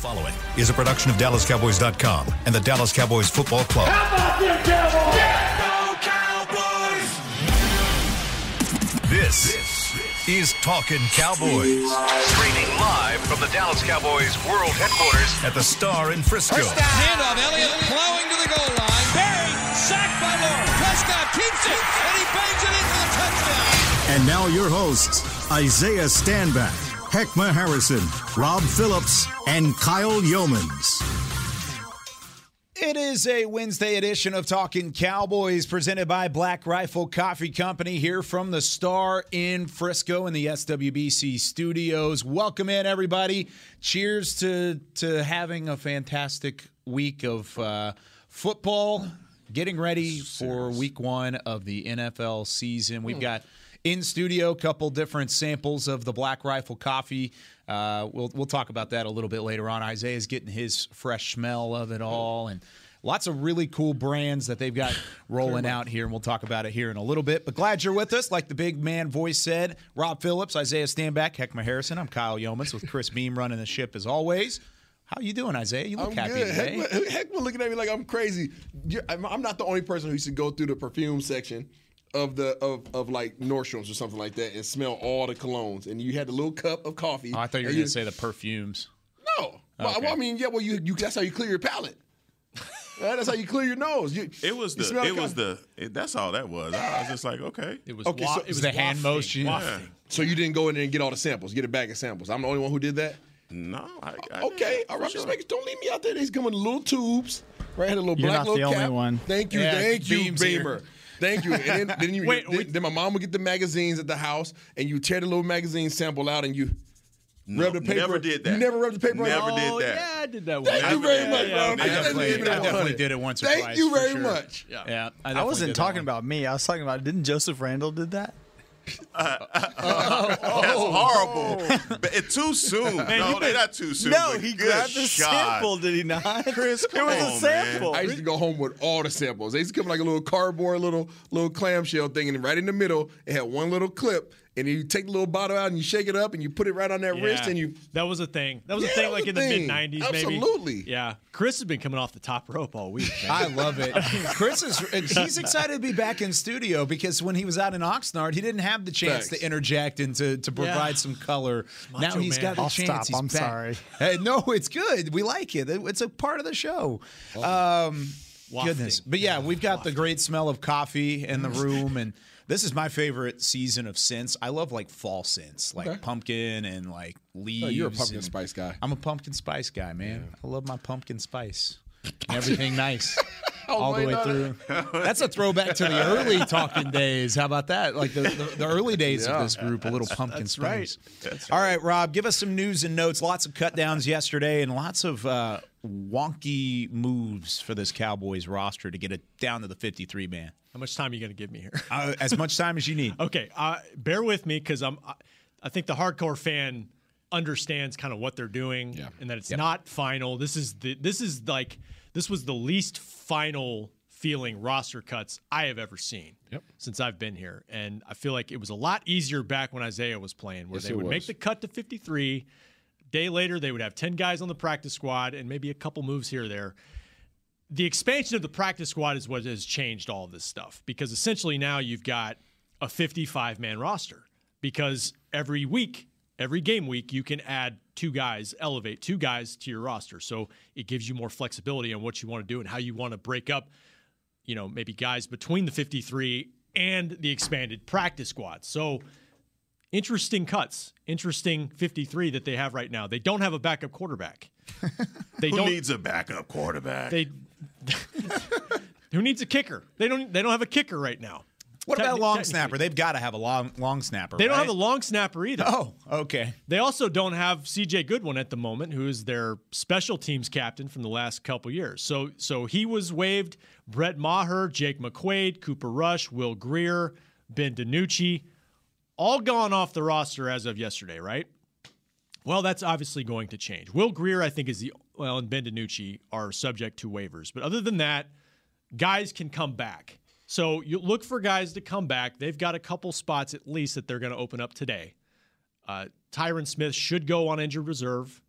following is a production of DallasCowboys.com and the Dallas Cowboys Football Club. How about This is Talking Cowboys. Streaming live from the Dallas Cowboys World Headquarters at the Star in Frisco. Handoff, Elliott plowing to the goal line. Barry, sacked by Lawrence. Prescott keeps it, and he bangs it in for the touchdown. And now your hosts, Isaiah Stanback, Heckma Harrison, Rob Phillips, and Kyle Youmans. It is a Wednesday edition of Talking Cowboys presented by Black Rifle Coffee Company here from the Star in Frisco in the SWBC studios. Welcome in, everybody. Cheers to, to having a fantastic week of uh, football, getting ready for week one of the NFL season. We've got in studio a couple different samples of the Black Rifle Coffee. Uh, we'll we'll talk about that a little bit later on. Isaiah's getting his fresh smell of it all, and lots of really cool brands that they've got rolling out here, and we'll talk about it here in a little bit. But glad you're with us, like the big man voice said. Rob Phillips, Isaiah Stanback, Heckma Harrison. I'm Kyle Youmans with Chris Beam running the ship as always. How you doing, Isaiah? You look I'm happy good. today. Heckma, Heckma looking at me like I'm crazy. You're- I'm I'm not the only person who used to go through the perfume section of the of, of like Nordstrom's or something like that and smell all the colognes. And you had the little cup of coffee. Oh, I thought you were going to say the perfumes. no. Well, Okay. well, I mean, yeah. Well, you, you that's how you clear your palate. Yeah, that's how you clear your nose. You, It was the. It was the. It, that's all that was. I was just like, okay. It was, Okay, wa- so it it was was the hand wafting, motion. wafting. So you didn't go in there and get all the samples, get a bag of samples. I'm the only one who did that. No. I, I Okay, did, all for right. sure. Just make don't leave me out there. These come in little tubes. Right, had a little You're black not the little only cap. one. Thank you, Yeah, thank you, Beam's here. Beamer. Thank you. And then, then, you, Wait, then, wait. then my mom would get the magazines at the house, and you tear the little magazine sample out, and you No, rub the paper. Never did that. You never rubbed the paper. Never it? did Oh, that. yeah, I did that one. Thank you very did much, that. Rob. I definitely, I definitely did it once or Thank you very sure. much. Yeah. Yeah, I, I wasn't talking about me. I was talking about didn't Joseph Randall did that? That's oh. horrible. But it too soon. no, they're not too soon. no, he good grabbed the shot. sample, did he not? Chris, it come was on, a man. I used to go home with all the samples. They used to come like a little cardboard, little little clamshell thing, and right in the middle, it had one little clip. And you take the little bottle out and you shake it up and you put it right on that wrist and you that was a thing. That was Yeah, a thing was like a in the mid '90s, maybe. Absolutely. Yeah, Chris has been coming off the top rope all week. man. I love it. Chris is he's excited to be back in studio because when he was out in Oxnard, he didn't have the chance Facts. to interject and to, to provide Yeah. some color. now Macho he's man. got the I'll chance. stop. I'm back. sorry. Hey, no, it's good. We like it. It's a part of the show. Um, Wafting. goodness, but yeah, we've got the great smell of coffee in the room, and this is my favorite season of scents. I love like fall scents, like Okay. pumpkin and like leaves. Oh, you're a pumpkin spice guy. I'm a pumpkin spice guy, man. I love my pumpkin spice. Everything nice. All the way no, through. That's a throwback to the early talking days. How about that? Like the, the, the early days of this group, a little pumpkin spice. All right, Rob, give us some news and notes. Lots of cut downs yesterday and lots of uh, wonky moves for this Cowboys roster to get it down to the 53 man. How much time are you going to give me here? Uh, as much time as you need. Okay, uh, bear with me because I'm. I, I think the hardcore fan understands kind of what they're doing Yeah. and that it's not final. This is the. This is like this was the least final feeling roster cuts I have ever seen Yep. since I've been here, and I feel like it was a lot easier back when Isaiah was playing, where Yes, they would make the cut to 53. Day later, they would have 10 guys on the practice squad and maybe a couple moves here or there the expansion of the practice squad is what has changed all this stuff because essentially now you've got a 55 man roster because every week every game week you can add two guys elevate two guys to your roster so it gives you more flexibility on what you want to do and how you want to break up you know maybe guys between the 53 and the expanded practice squad so interesting cuts interesting 53 that they have right now they don't have a backup quarterback they Who don't needs a backup quarterback? they who needs a kicker? They don't. They don't have a kicker right now. What about long snapper? They've got to have a long long snapper. They don't right? have a long snapper either. Oh, okay. They also don't have C.J. Goodwin at the moment, who is their special teams captain from the last couple years. So, so he was waived. Brett Maher, Jake McQuaid, Cooper Rush, Will Grier, Ben DiNucci, all gone off the roster as of yesterday, right? Well, that's obviously going to change. Will Grier, I think, is the well, and Ben DiNucci are subject to waivers, but other than that, guys can come back. So you look for guys to come back. They've got a couple spots at least that they're going to open up today. Uh, Tyron Smith should go on injured reserve.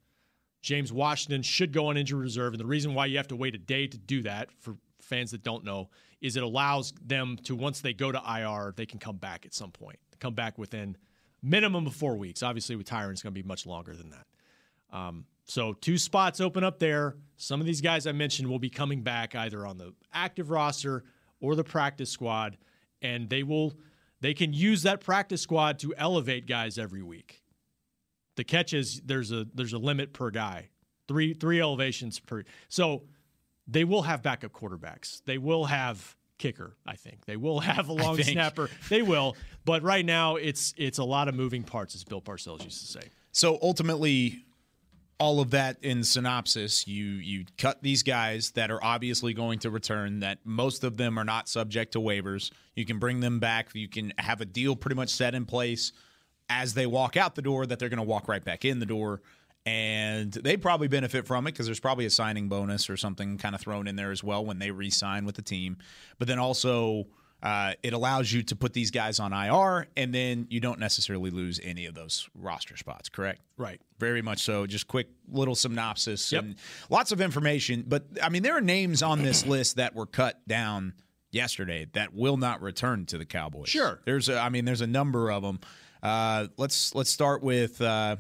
James Washington should go on injured reserve. And the reason why you have to wait a day to do that, for fans that don't know, is it allows them to, once they go to IR, they can come back at some point. Come back within minimum of four weeks. Obviously, with Tyron, it's going to be much longer than that. Um, so, two spots open up there. Some of these guys I mentioned will be coming back either on the active roster or the practice squad, and they will they can use that practice squad to elevate guys every week. The catch is there's a there's a limit per guy, three three elevations per. So they will have backup quarterbacks. They will have kicker. I think they will have a long snapper. They will, but right now it's it's a lot of moving parts, as Bill Parcells used to say. So ultimately, all of that in synopsis, you you cut these guys that are obviously going to return. That most of them are not subject to waivers. You can bring them back. You can have a deal pretty much set in place as they walk out the door that they're going to walk right back in the door. And they probably benefit from it because there's probably a signing bonus or something kind of thrown in there as well when they re sign with the team. But then also, uh, it allows you to put these guys on IR, and then you don't necessarily lose any of those roster spots, correct? Right. Very much so. Just quick little synopsis Yep. and lots of information. But I mean, there are names on this list that were cut down yesterday that will not return to the Cowboys. Sure. There's a, I mean, there's a number of them. Uh, let's let's start with. Uh,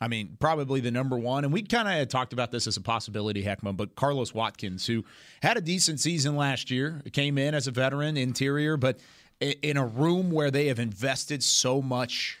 I mean, probably the number one, and we kind of talked about this as a possibility, Heckman, but Carlos Watkins, who had a decent season last year, came in as a veteran interior, but in a room where they have invested so much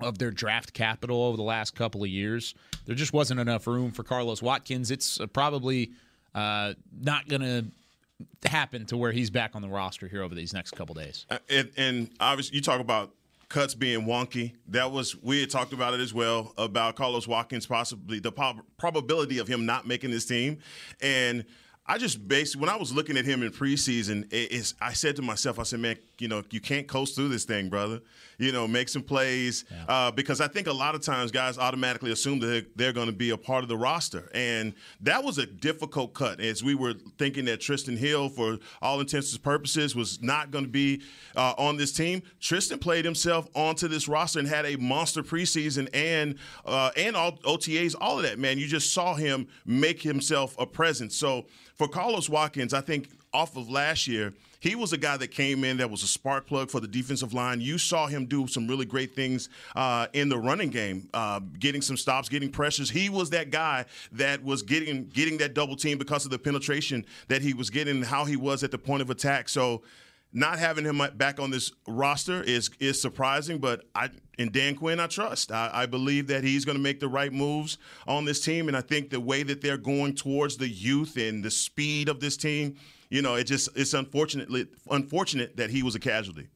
of their draft capital over the last couple of years, there just wasn't enough room for Carlos Watkins. It's uh, probably uh, not going to happen to where he's back on the roster here over these next couple days. Uh, and, and obviously, you talk about cuts being wonky. That was we had talked about it as well about Carlos Watkins possibly the prob- probability of him not making this team, and. I just basically when I was looking at him in preseason, it, I said to myself, I said, man, you know, you can't coast through this thing, brother. You know, make some plays uh, because I think a lot of times guys automatically assume that they're, they're going to be a part of the roster, and that was a difficult cut. As we were thinking that Trysten Hill, for all intents and purposes, was not going to be uh, on this team. Trysten played himself onto this roster and had a monster preseason and uh, and all OTAs, all of that. Man, you just saw him make himself a presence. So for Carlos Watkins, I think off of last year, he was a guy that came in that was a spark plug for the defensive line. You saw him do some really great things uh, in the running game, uh, getting some stops, getting pressures. He was that guy that was getting getting that double team because of the penetration that he was getting and how he was at the point of attack. So not having him back on this roster is is surprising, but I in Dan Quinn I trust. I, I believe that he's going to make the right moves on this team, and I think the way that they're going towards the youth and the speed of this team, you know, it just it's unfortunately unfortunate that he was a casualty.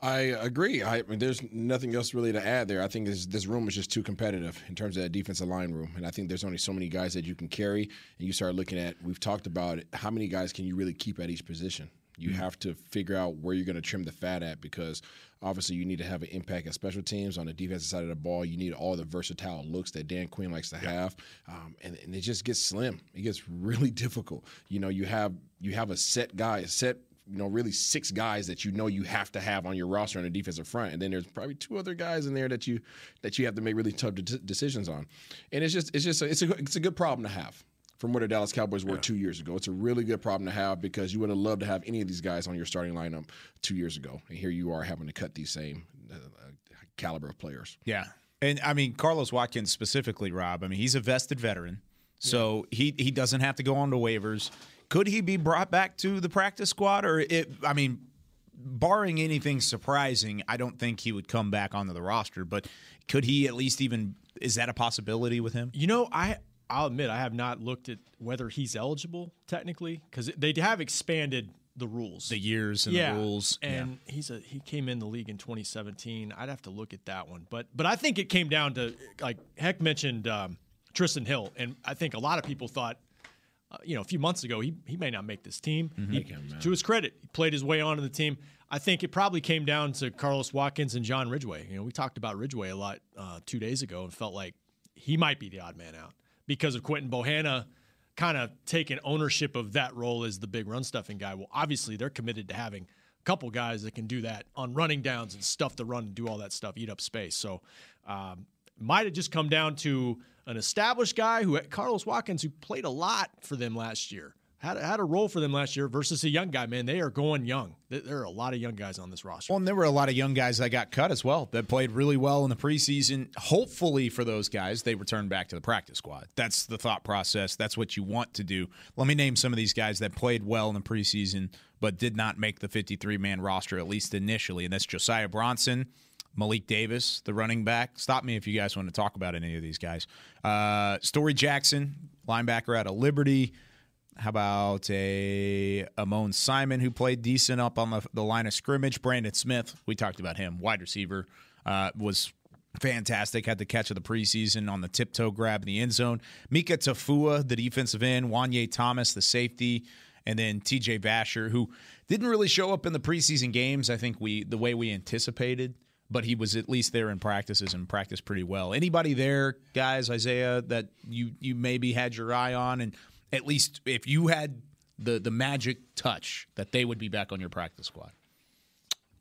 I agree. I mean, there's nothing else really to add there. I think this this room is just too competitive in terms of that defensive line room, and I think there's only so many guys that you can carry. And you start looking at, we've talked about it, how many guys can you really keep at each position? You have to figure out where you're going to trim the fat at because obviously you need to have an impact at special teams on the defensive side of the ball. You need all the versatile looks that Dan Quinn likes to have, um, and, and it just gets slim. It gets really difficult. You know, you have you have a set guy, a set you know, really six guys that you know you have to have on your roster on the defensive front, and then there's probably two other guys in there that you that you have to make really tough de- decisions on. And it's just it's just a, it's a it's a good problem to have from where the Dallas Cowboys were two years ago. It's a really good problem to have because you would have loved to have any of these guys on your starting lineup two years ago, and here you are having to cut these same uh, uh, caliber of players. Yeah. And I mean, Carlos Watkins specifically, Rob, I mean, he's a vested veteran. So he, he doesn't have to go on to waivers. Could he be brought back to the practice squad? Or, it, I mean, barring anything surprising, I don't think he would come back onto the roster. But could he at least even, is that a possibility with him? You know, I I'll admit I have not looked at whether he's eligible technically because they have expanded the rules, The years and yeah, the rules. and he's a he came in the league in 2017. I'd have to look at that one, but but I think it came down to like Heck mentioned um, Trysten Hill, and I think a lot of people thought. Uh, you know, a few months ago, he, he may not make this team. He, to his credit, he played his way onto the team. I think it probably came down to Carlos Watkins and John Ridgeway. You know, we talked about Ridgeway a lot uh, two days ago and felt like he might be the odd man out because of Quinton Bohanna kind of taking ownership of that role as the big run stuffing guy. Well, obviously they're committed to having a couple guys that can do that on running downs and stuff the run and do all that stuff, eat up space. So um, might have just come down to an established guy who Carlos Watkins, who played a lot for them last year, had had a role for them last year versus a young guy. Man, they are going young. There are a lot of young guys on this roster. Well, and there were a lot of young guys that got cut as well that played really well in the preseason. Hopefully, for those guys, they return back to the practice squad. That's the thought process. That's what you want to do. Let me name some of these guys that played well in the preseason but did not make the 53 man roster, at least initially. And that's Josiah Bronson. Malik Davis, the running back. Stop me if you guys want to talk about any of these guys. Uh, Storey Jackson, linebacker out of Liberty. How about a Amon Simon who played decent up on the, the line of scrimmage? Brandon Smith, we talked about him, wide receiver, uh, was fantastic. Had the catch of the preseason on the tiptoe grab in the end zone. Mika Tafua, the defensive end. Wanye Thomas, the safety, and then TJ Vasher, who didn't really show up in the preseason games. I think we the way we anticipated, but he was at least there in practices and practiced pretty well. Anybody there, guys, Isaiah, that you you maybe had your eye on and at least if you had the the magic touch that they would be back on your practice squad.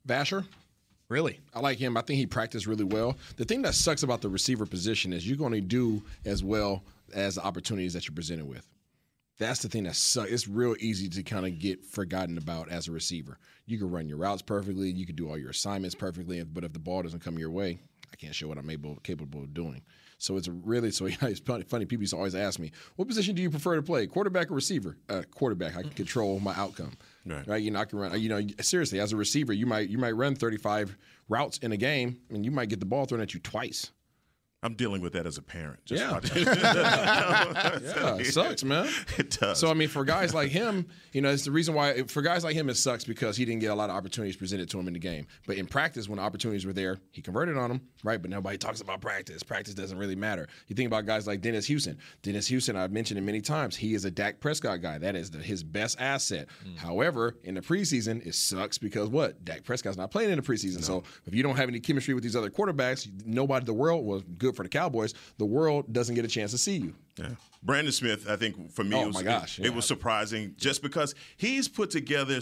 Vasher, Really? I like him. I think he practiced really well. The thing that sucks about the receiver position is you're going to do as well as the opportunities that you're presented with. That's the thing that sucks. It's real easy to kind of get forgotten about as a receiver. You can run your routes perfectly, you can do all your assignments perfectly, but if the ball doesn't come your way, I can't show what I'm able capable of doing. So it's really so it's funny. funny. People used to always ask me, "What position do you prefer to play, quarterback or receiver?" Uh, quarterback. I can control my outcome. Right. right. You know, I can run. You know, seriously, as a receiver, you might you might run 35 routes in a game, and you might get the ball thrown at you twice. I'm dealing with that as a parent. Just Yeah. Yeah, it sucks, man. It does. So I mean, for guys like him, you know, it's the reason why for guys like him it sucks because he didn't get a lot of opportunities presented to him in the game. But in practice, when opportunities were there, he converted on them, right? But nobody talks about practice. Practice doesn't really matter. You think about guys like Dennis Houston. Dennis Houston, I've mentioned it many times. He is a Dak Prescott guy. That is the, his best asset. Hmm. However, in the preseason, it sucks because what? Dak Prescott's not playing in the preseason. So if you don't have any chemistry with these other quarterbacks, nobody in the world was good for the Cowboys. The world doesn't get a chance to see you. Yeah. Brandon Smith, I think for me, Oh, it was, my gosh, it, yeah. it was surprising just because he's put together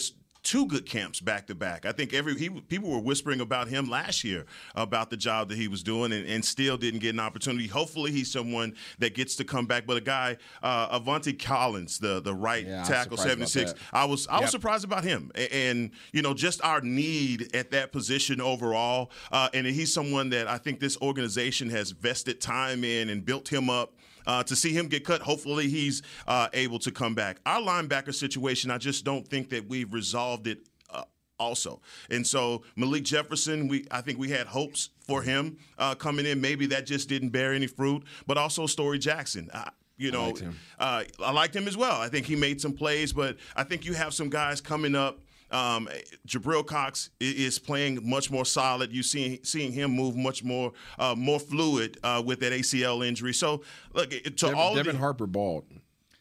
two good camps back to back. I think every he, people were whispering about him last year about the job that he was doing and, and still didn't get an opportunity. Hopefully, he's someone that gets to come back. But a guy, uh, Aviante Collins, the the right Yeah, tackle, 76. I was I was surprised about him, A- and you know just our need at that position overall. Uh, and he's someone that I think this organization has vested time in and built him up. Uh, to see him get cut, hopefully he's uh, able to come back. Our linebacker situation, I just don't think that we've resolved it. Uh, also, and so Malik Jefferson, we I think we had hopes for him uh, coming in. Maybe that just didn't bear any fruit. But also Storey Jackson. I, you know, liked him. uh, I liked him as well. I think he made some plays, but I think you have some guys coming up. Um, Jabril Cox is playing much more solid. You see, seeing him move much more, uh, more fluid uh, with that ACL injury. So, look it- to Devin, all Devin the, Harper balled.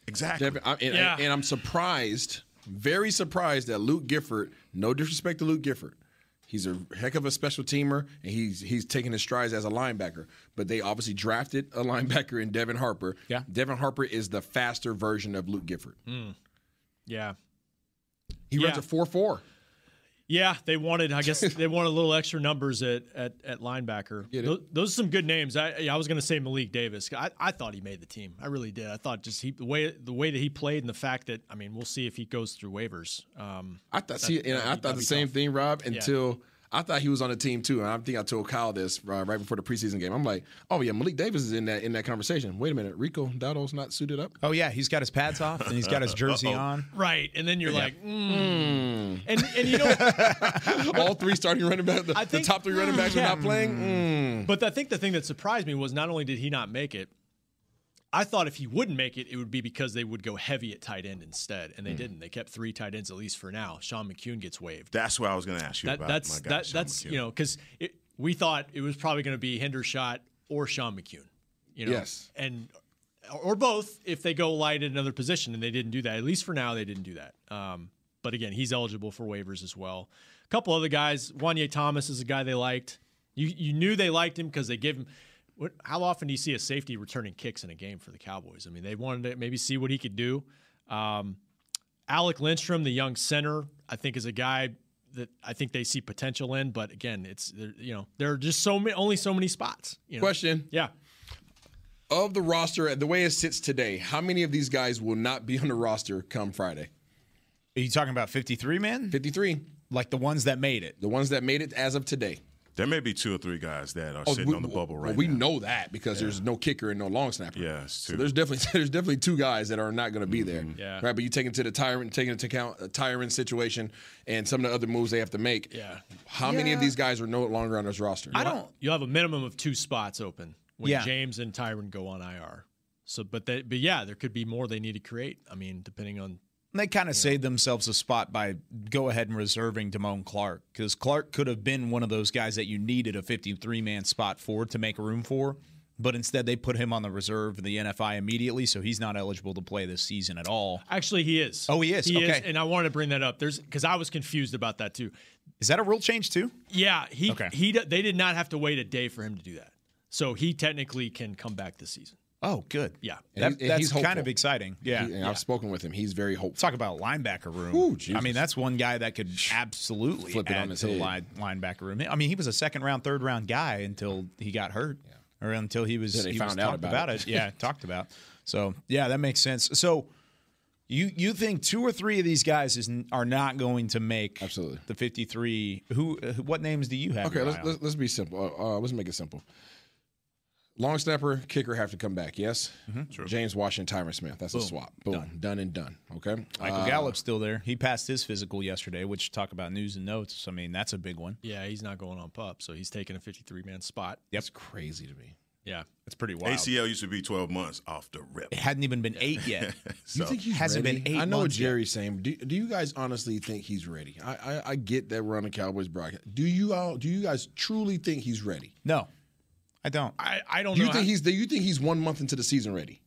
exactly. Devin, I, and, Yeah. and I'm surprised, very surprised that Luke Gifford. No disrespect to Luke Gifford, he's a heck of a special teamer, and he's he's taking his strides as a linebacker. But they obviously drafted a linebacker in Devin Harper. Yeah. Devin Harper is the faster version of Luke Gifford. Yeah. He runs Yeah. a four four. Yeah, they wanted. I guess they wanted a little extra numbers at at, at linebacker. Those, those are some good names. I I was going to say Malik Davis. I, I thought he made the team. I really did. I thought just he the way the way that he played and the fact that I mean we'll see if he goes through waivers. Um, I thought see, and I thought the same tough. thing, Rob, until. I thought he was on the team too, and I think I told Kyle this uh, right before the preseason game. I'm like, "Oh yeah, Malik Davis is in that in that conversation." Wait a minute, Rico Dowdle's not suited up. Oh yeah, he's got his pads off and he's got his jersey on. right, and then you're like, mm. and and you know, All three starting running backs, the, I the top three running backs Yeah. are not playing. Mm. but I think the thing that surprised me was not only did he not make it. I thought if he wouldn't make it, it would be because they would go heavy at tight end instead, and they didn't. They kept three tight ends at least for now. Sean McKeon gets waived. That's what I was going to ask you That, about. that's my guy, that, that's McHugh. you know because we thought it was probably going to be Hendershot or Sean McKeon, you know, Yes. and or both if they go light at another position, and they didn't do that. At least for now, they didn't do that. Um, but again, he's eligible for waivers as well. A couple other guys, Wanye Thomas is a guy they liked. You you knew they liked him because they gave him. What, how often do you see a safety returning kicks in a game for the Cowboys? I mean, they wanted to maybe see what he could do. Um, Alec Lindstrom, the young center, I think is a guy that I think they see potential in. But again, it's you know there are just so many only so many spots. You know? Question Yeah. of the roster, the way it sits today, how many of these guys will not be on the roster come Friday? Are you talking about 53 man? 53. Like the ones that made it. The ones that made it as of today. There may be two or three guys that are Oh, sitting we- on the bubble well, right we now. know that because there's no kicker and no long snapper. Yeah, So there's definitely there's definitely two guys that are not going to be there. Mm-hmm. Yeah. Right, but you take into the Tyron taking into account a uh, Tyron situation and some of the other moves they have to make. Yeah. How many of these guys are no longer on this roster? I don't. You'll have a minimum of two spots open when Yeah. James and Tyron go on IR. So, but they, but yeah, there could be more they need to create. I mean, depending on They kind of saved themselves a spot by go ahead and reserving Damone Clark because Clark could have been one of those guys that you needed a 53 man spot for to make room for. But instead, they put him on the reserve of the NFI immediately, so he's not eligible to play this season at all. Actually, he is. Oh, he is? He is, Okay. and I wanted to bring that up. There's because I was confused about that too. Is that a rule change too? Yeah, he Okay. he they did not have to wait a day for him to do that, so he technically can come back this season. Oh, good. Yeah. That, and that's kind of exciting. Yeah. He- and I've spoken with him. He's very hopeful. Talk about linebacker room. Ooh, I mean, that's one guy that could absolutely Flip it on his to the head. line, linebacker room. I mean, he was a second round, third round guy until he got hurt, or until he was he found was out talked about it. it. Yeah, talked about. So yeah, that makes sense. So you you think two or three of these guys is, are not going to make Absolutely. the fifty three? Who? What names do you have? Okay, let's, let's let's be simple. Uh, uh, let's make it simple. Long snapper, kicker have to come back. Yes. James Washington, Tyron Smith. That's a swap. Boom, done. and done. Okay. Michael Uh, Gallup's still there. He passed his physical yesterday, which talk about news and notes. I mean, that's a big one. Yeah, he's not going on pup, so he's taking a 53 man spot. That's crazy to me. Yeah, That's pretty wild. ACL used to be 12 months off the rip. It hadn't even been eight yet. You think he's hasn't ready? been eight I know what months yet. Jerry's saying. Do, do you guys honestly think he's ready? I, I I get that we're on the Cowboys broadcast. Do you all? Do you guys truly think he's ready? no, I don't. I, I don't Do you know. think how- he's? Do you think he's one month into the season ready?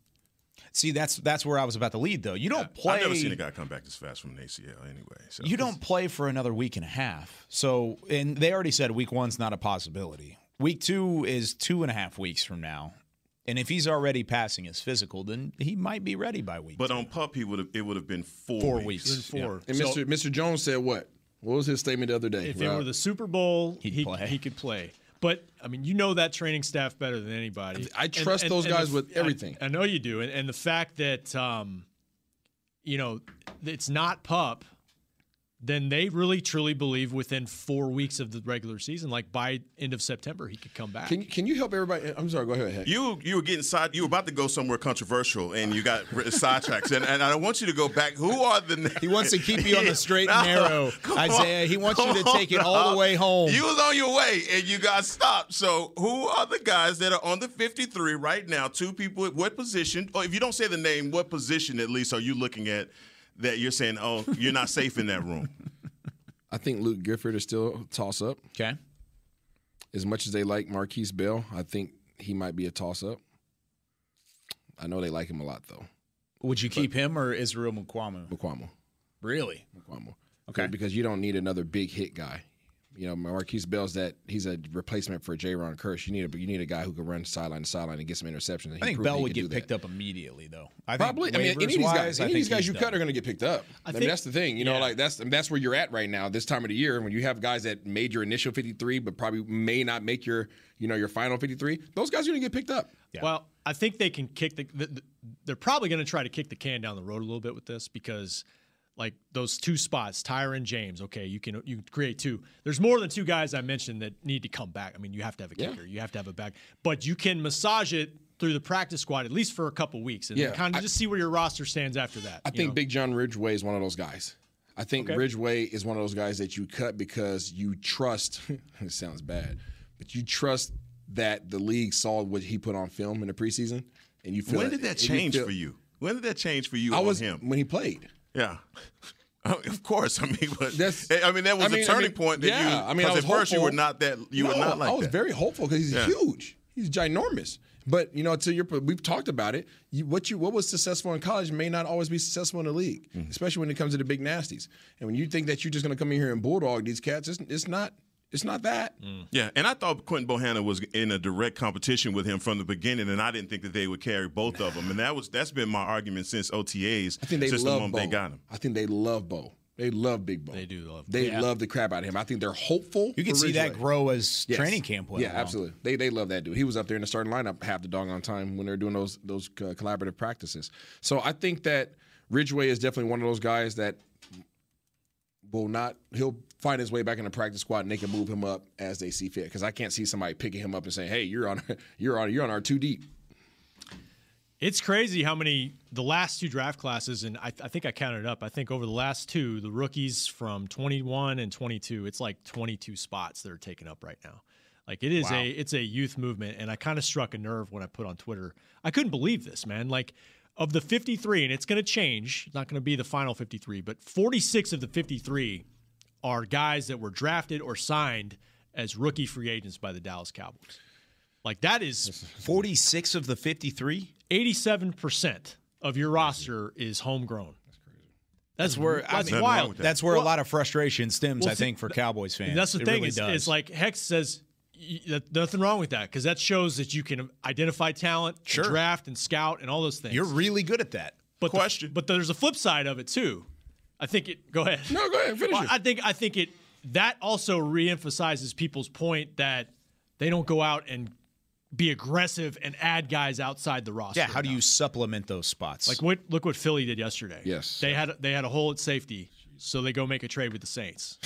See, that's that's where I was about to lead, though. You don't play. I've never seen a guy come back this fast from an ACL anyway. So. You don't play for another week and a half. So, and they already said week one's not a possibility. Week two is two and a half weeks from now. And if he's already passing his physical, then he might be ready by week. But two. on pup, he would have. It would have been four, four weeks. weeks. four. And So Mr. Mr. Jones said what? What was his statement the other day? if it were the Super Bowl, He'd he, play. he could play. But I mean, you know that training staff better than anybody. I trust those the guys with everything. I, I know you do, and, and the fact that um, you know it's not pup, then they really truly believe within four weeks of the regular season, like by end of September, he could come back. Can can you help everybody? I'm sorry. Go ahead. You you were getting side. You were about to go somewhere controversial, and you got ri- sidetracks. And, and I want you to go back. Who are the? he wants to keep you on the straight and narrow, come Isaiah. on, he wants you to take it all the way home. You was on your way, and you got stopped. So who are the guys that are on the 53 right now? Two people. What position? Or if you don't say the name, what position at least are you looking at? That you're saying, oh, you're not safe in that room. I think Luke Gifford is still a toss up. okay. As much as they like Markquese Bell, I think he might be a toss up. I know they like him a lot though. Would you keep him or Israel Mukuamu? Mukwamo. Really? Mukwamo. Okay. Because you don't need another big hit guy. You know, Markquese Bell's that he's a replacement for Jayron Kearse. You need a you need a guy who can run sideline to sideline and get some interceptions. I think Bell would get picked up immediately, though. I think Probably. I mean, any of these guys, any of these guys you done. cut are going to get picked up. I, mean, think- that's the thing. You know, yeah. like that's that's where you're at right now. This time of the year, when you have guys that made your initial 53, but probably may not make your you know your final 53. Those guys are going to get picked up. Well, I think they can kick the. the, the they're probably going to try to kick the can down the road a little bit with this because, like those two spots, Tyron James. Okay, you can you can create two. There's more than two guys I mentioned that need to come back. I mean, you have to have a Yeah. kicker, you have to have a back, but you can massage it through the practice squad at least for a couple weeks and Yeah, kind I- of just see where your roster stands after that. I think know? Big John Ridgeway is one of those guys. I think Okay. Ridgeway is one of those guys that you cut because you trust. it sounds bad, but you trust that the league saw what he put on film in the preseason, and you feel When did that and you change feel- for you? When did that change for you I on was him? when he played. Yeah. Oh, of course, I mean, but That's- I mean that was I mean- a turning I mean, point. That yeah, you, I mean, I was at first you were not that. You no, were not like I was that. very hopeful because he's Yeah. huge. He's ginormous. But you know, to your we've talked about it. You, what you what was successful in college may not always be successful in the league, Mm-hmm. especially when it comes to the big nasties. And when you think that you're just going to come in here and bulldog these cats, it's, it's not. It's not that. Mm. Yeah, and I thought Quinton Bohanna was in a direct competition with him from the beginning, and I didn't think that they would carry both of them. And that was that's been my argument since OTAs. I think they since the love moment Bo. they got him. I think they love Bo. They love Big Bo. They do love- They Yeah. love the crap out of him. I think they're hopeful. You can see that grow as Yes. training camp went Yeah, along. absolutely. They they love that dude. He was up there in the starting lineup half the doggone time when they're doing those those uh, collaborative practices. So I think that Ridgeway is definitely one of those guys that will not. He'll find his way back in the practice squad and they can move him up as they see fit. Because I can't see somebody picking him up and saying, "Hey, you're on, you're on, you're on our two deep." It's crazy how many the last two draft classes, and I, I think I counted up. I think over the last two, the rookies from 21 and 22, it's like 22 spots that are taken up right now. Like it is a it's a youth movement, and I kind of struck a nerve when I put on Twitter. I couldn't believe this, man. Like of the 53, and it's going to change. It's not going to be the final 53, but 46 of the 53 are guys that were drafted or signed as rookie free agents by the Dallas Cowboys. Like that is 46 of the 53. 87% of your roster is homegrown. That's where I that's mean, Nothing wrong wild. that. That's where Well- a lot of frustration stems, well, I think, for Cowboys fans. That's the It thing really is, is like Hex says nothing wrong with that because that shows that you can identify talent, and draft and scout and all those things. you're really good at that. but the- Question. but there's a flip side of it too. I think it. Go ahead. No, go ahead, finish Well, it. I think I think it that also reemphasizes people's point that they don't go out and be aggressive and add guys outside the roster. Yeah, how do enough. you supplement those spots? Like what? Look what Philly did yesterday. Yes. they had they had a hole at safety, so they go make a trade with the Saints,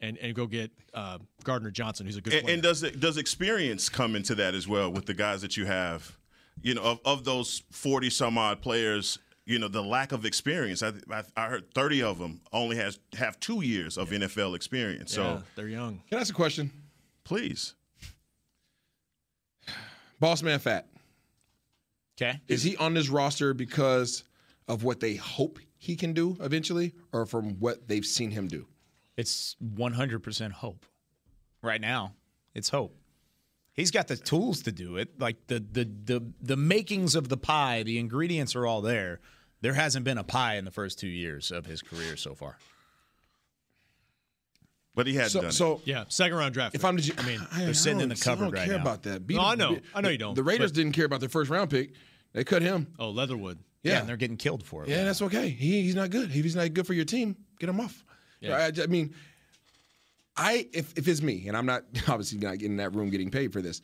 and and go get uh, Gardner Johnson, who's a good And, player. and does it, does experience come into that as well with the guys that you have? You know, of, of those forty some odd players, you know, the lack of experience. I, I, I heard thirty of them only has have two years of NFL experience. So yeah, they're young. Can I ask a question? please, Boss man, fat. okay. Is he on this roster because of what they hope he can do eventually, or from what they've seen him do? It's 100% hope. Right now, it's hope. He's got the tools to do it. Like the the the the makings of the pie, the ingredients are all there. There hasn't been a pie in the first two years of his career so far. but he had So, done it. so Yeah, second round draft. if pick. I'm the, G- I mean, I, sitting I in the don't- see, I don't right care now. about that. Be- No, I know. I know you don't, The Raiders but- didn't care about their first round pick. They cut him. oh Leatherwood. Yeah, Yeah, and they're getting killed for it. Yeah, that's okay. He, he's not good. If he's not good for your team, get him off. Yeah. I, I mean, I if if it's me, and I'm not obviously not in that room getting paid for this,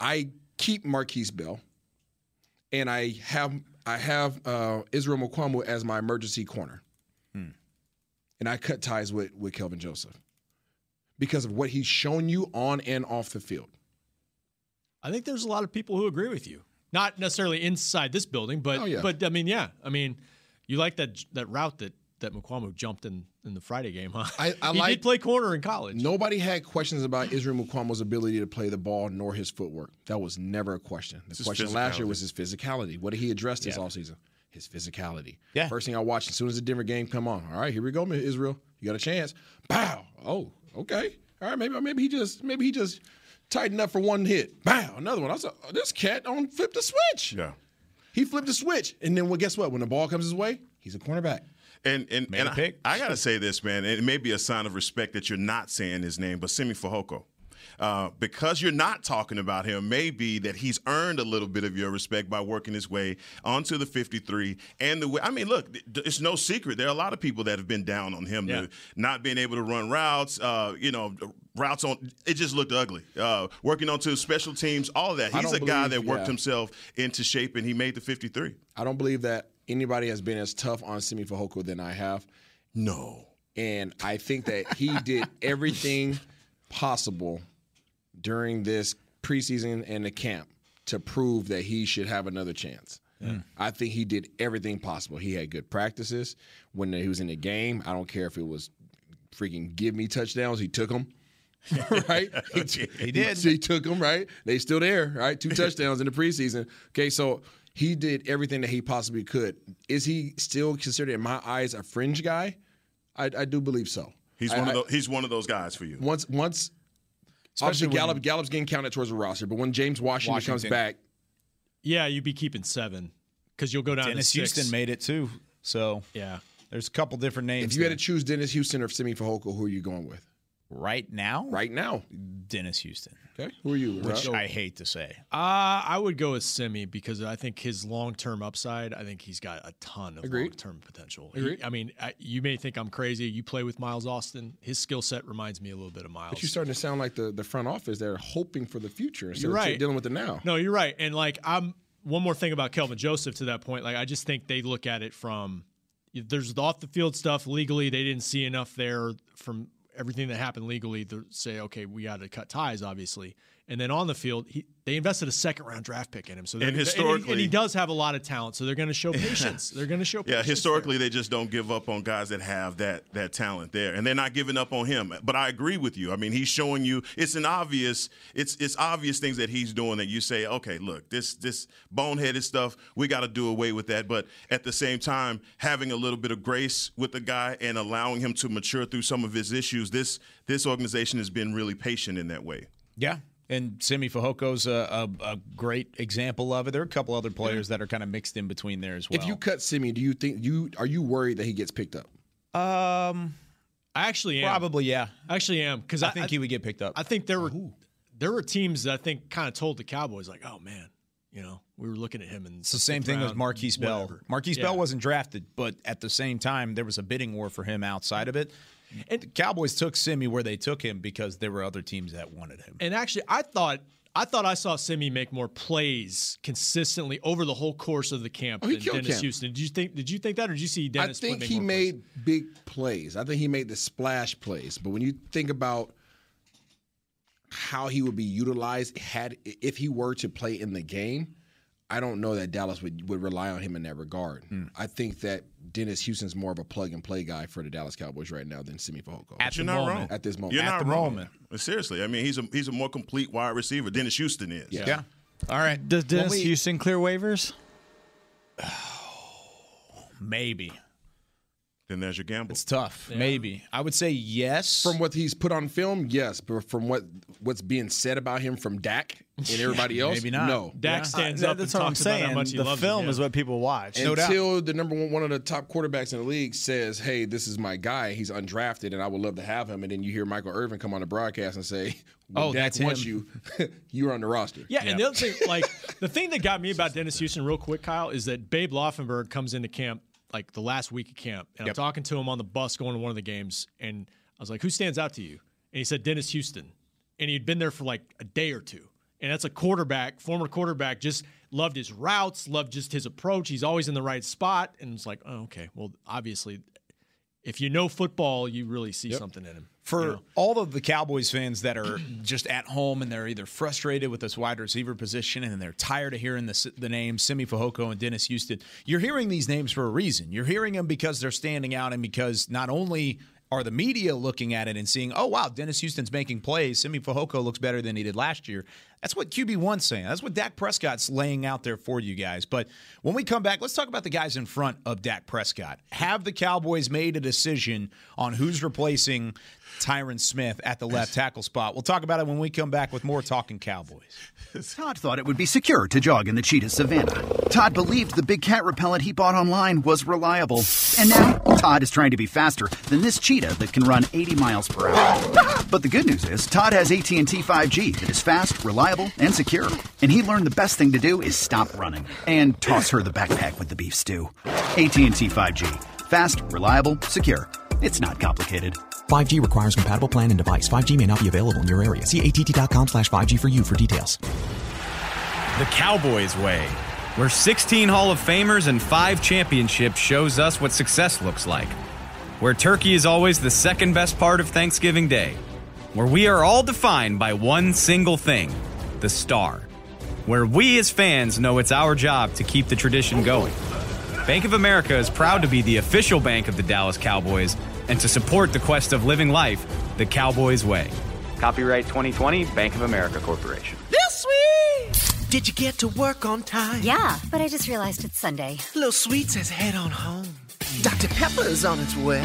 I keep Markquese Bell, and I have I have uh, Israel Mukuamu as my emergency corner, and I cut ties with with Kelvin Joseph because of what he's shown you on and off the field. I think there's a lot of people who agree with you. Not necessarily inside this building, but Oh, yeah. but I mean, yeah. I mean, you like that that route that that Mukuamu jumped in in the Friday game, huh? I- I he like- did play corner in college. Nobody had questions about Israel Mukuamu's ability to play the ball nor his footwork. That was never a question. The his question last year was his physicality. What did he address this Yeah. offseason? His physicality. Yeah. First thing I watched as soon as the Denver game come on. All right, here we go, Israel. You got a chance. Bow. Oh, okay. All right, maybe maybe he just maybe he just tightened up for one hit. Bow. Another one. I was like, oh, this cat on flip the switch. yeah. He flipped the switch, and then well, guess what? When the ball comes his way, he's a cornerback. And and, and a I, pick. I gotta say this, man. and It may be a sign of respect that you're not saying his name, but Simi Fehoko. Uh, because you're not talking about him, maybe that he's earned a little bit of your respect by working his way onto the 53. And the way, I mean, look, it's no secret. There are a lot of people that have been down on him, Yeah. not being able to run routes. Uh, you know, routes on it just looked ugly. Uh, working onto special teams, all of that. He's a don't guy that worked yeah. himself into shape, and he made the 53. I don't believe that anybody has been as tough on Simi Fehoko than I have. No. And I think that he did everything possible during this preseason and the camp to prove that he should have another chance. Mm. I think he did everything possible. He had good practices. When he was in the game, I don't care if it was freaking give me touchdowns, he took them. right? He, he did. He, took them, right? They still there, right? Two touchdowns in the preseason. Okay, so he did everything that he possibly could. Is he still considered, in my eyes, a fringe guy? I, I do believe so. He's I- one I- of those, he's one of those guys for you. once once Especially obviously when- Gallup Gallup's getting counted towards the roster, but when James Washington, comes back, Yeah, you'd be keeping seven because you'll go down Dennis to six. Houston made it too. So Yeah. there's a couple different names. if you had to choose Dennis Houston or Simi Fehoko, who are you going with right now, right now? Dennis Houston. Okay, who are you? which Rob? I hate to say. Uh, I would go with Simi because I think his long term upside, I think he's got a ton of long term potential. He- I mean, I, you may think I'm crazy. You play with Miles Austin. His skill set reminds me a little bit of Miles. But you're starting to sound like the, the front office. They're hoping for the future instead You're of right. dealing with the now. No, you're right. And like I'm one more thing about Kelvin Joseph to that point. Like I just think they look at it from there's the off the field stuff legally. They didn't see enough there from everything that happened legally to say, okay, we got to cut ties, obviously. And then on the field, he, they invested a second round draft pick in him. So they're- And he- historically- and he does have a lot of talent. So they're going to show patience. they're going to show. Yeah, patience historically they just don't give up on guys that have that that talent there, and they're not giving up on him. But I agree with you. I mean, he's showing you it's an obvious it's it's obvious things that he's doing that you say, okay, look, this this boneheaded stuff, we got to do away with that. But at the same time, having a little bit of grace with the guy and allowing him to mature through some of his issues, this this organization has been really patient in that way. Yeah. And Simi Fehoko's a, a, a great example of it. There are a couple other players that are kind of mixed in between there as well. If you cut Simi, do you think you are you worried that he gets picked up? um, I actually am. probably yeah. I actually am because I think he would get picked up. I think there were there were teams that I think kind of told the Cowboys like, oh man, you know, we were looking at him and It's the same thing with Markquese Bell. Markquese Bell wasn't drafted, but at the same time, there was a bidding war for him outside of it. And the Cowboys took Simi where they took him because there were other teams that wanted him. And actually, I thought I thought I saw Simi make more plays consistently over the whole course of the camp Oh, than Dennis camp. Houston. Did you think? Did you think that, or did you see Dennis? I think make he more plays? made big plays. I think he made the splash plays. But when you think about how he would be utilized had if he were to play in the game, I don't know that Dallas would, would rely on him in that regard. Hmm. I think that Dennis Houston's more of a plug and play guy for the Dallas Cowboys right now than Simi Fehoko. At You're not moment. wrong. At this moment. You're At not the wrong. moment. Seriously, I mean, he's a he's a more complete wide receiver. Dennis Houston is. Yeah. All right. Does Dennis we- Houston clear waivers? Maybe. Then there's your gamble. It's tough. Maybe. I would say yes. From what he's put on film, yes, but from what what's being said about him from Dak and everybody else, maybe not. no. Dak Yeah. stands Uh, up that's and what I'm talks about saying. how much he the film him, yeah. is what people watch. No doubt. Until the number one, one of the top quarterbacks in the league says, "Hey, this is my guy. He's undrafted, and I would love to have him." And then you hear Michael Irvin come on the broadcast and say, well, Oh, Dak that's wants him. you. You're on the roster." Yeah, and the other thing, like the thing that got me about Dennis Houston, real quick, Kyle, is that Babe Laufenberg comes into camp like the last week of camp, and Yep. I'm talking to him on the bus going to one of the games, and I was like, "Who stands out to you?" And he said Dennis Houston, and he'd been there for like a day or two, and that's a quarterback, former quarterback, just loved his routes, loved just his approach. He's always in the right spot, and it's like, oh, okay, well, obviously, if you know football, you really see something in him. for you know? all of the Cowboys fans that are just at home and they're either frustrated with this wide receiver position and they're tired of hearing the, the names Simi Fehoko and Dennis Houston, you're hearing these names for a reason. You're hearing them because they're standing out and because not only are the media looking at it and seeing, oh, wow, Dennis Houston's making plays. Simi Fehoko looks better than he did last year. That's what QB1's saying. That's what Dak Prescott's laying out there for you guys. But when we come back, let's talk about the guys in front of Dak Prescott. Have the Cowboys made a decision on who's replacing Tyron Smith at the left tackle spot? We'll talk about it when we come back with more Talking Cowboys. Todd thought it would be secure to jog in the cheetah savannah. Todd believed the big cat repellent he bought online was reliable. And now, Todd is trying to be faster than this cheetah that can run 80 miles per hour. But the good news is, Todd has AT&T 5G that is fast, reliable, and secure. And he learned the best thing to do is stop running and toss her the backpack with the beef stew. AT&T 5G. Fast, reliable, secure. It's not complicated. 5G requires compatible plan and device. 5G may not be available in your area. See att.com slash 5G for you for details. The Cowboys way, where 16 Hall of Famers and 5 championships shows us what success looks like. Where turkey is always the second best part of Thanksgiving Day. Where we are all defined by one single thing the star. Where we as fans know it's our job to keep the tradition going. Bank of America is proud to be the official bank of the Dallas Cowboys and to support the quest of living life the Cowboys way. Copyright 2020, Bank of America Corporation. This sweet! Did you get to work on time? Yeah, but I just realized it's Sunday. Little Sweet says head on home. Dr. Pepper's on its way.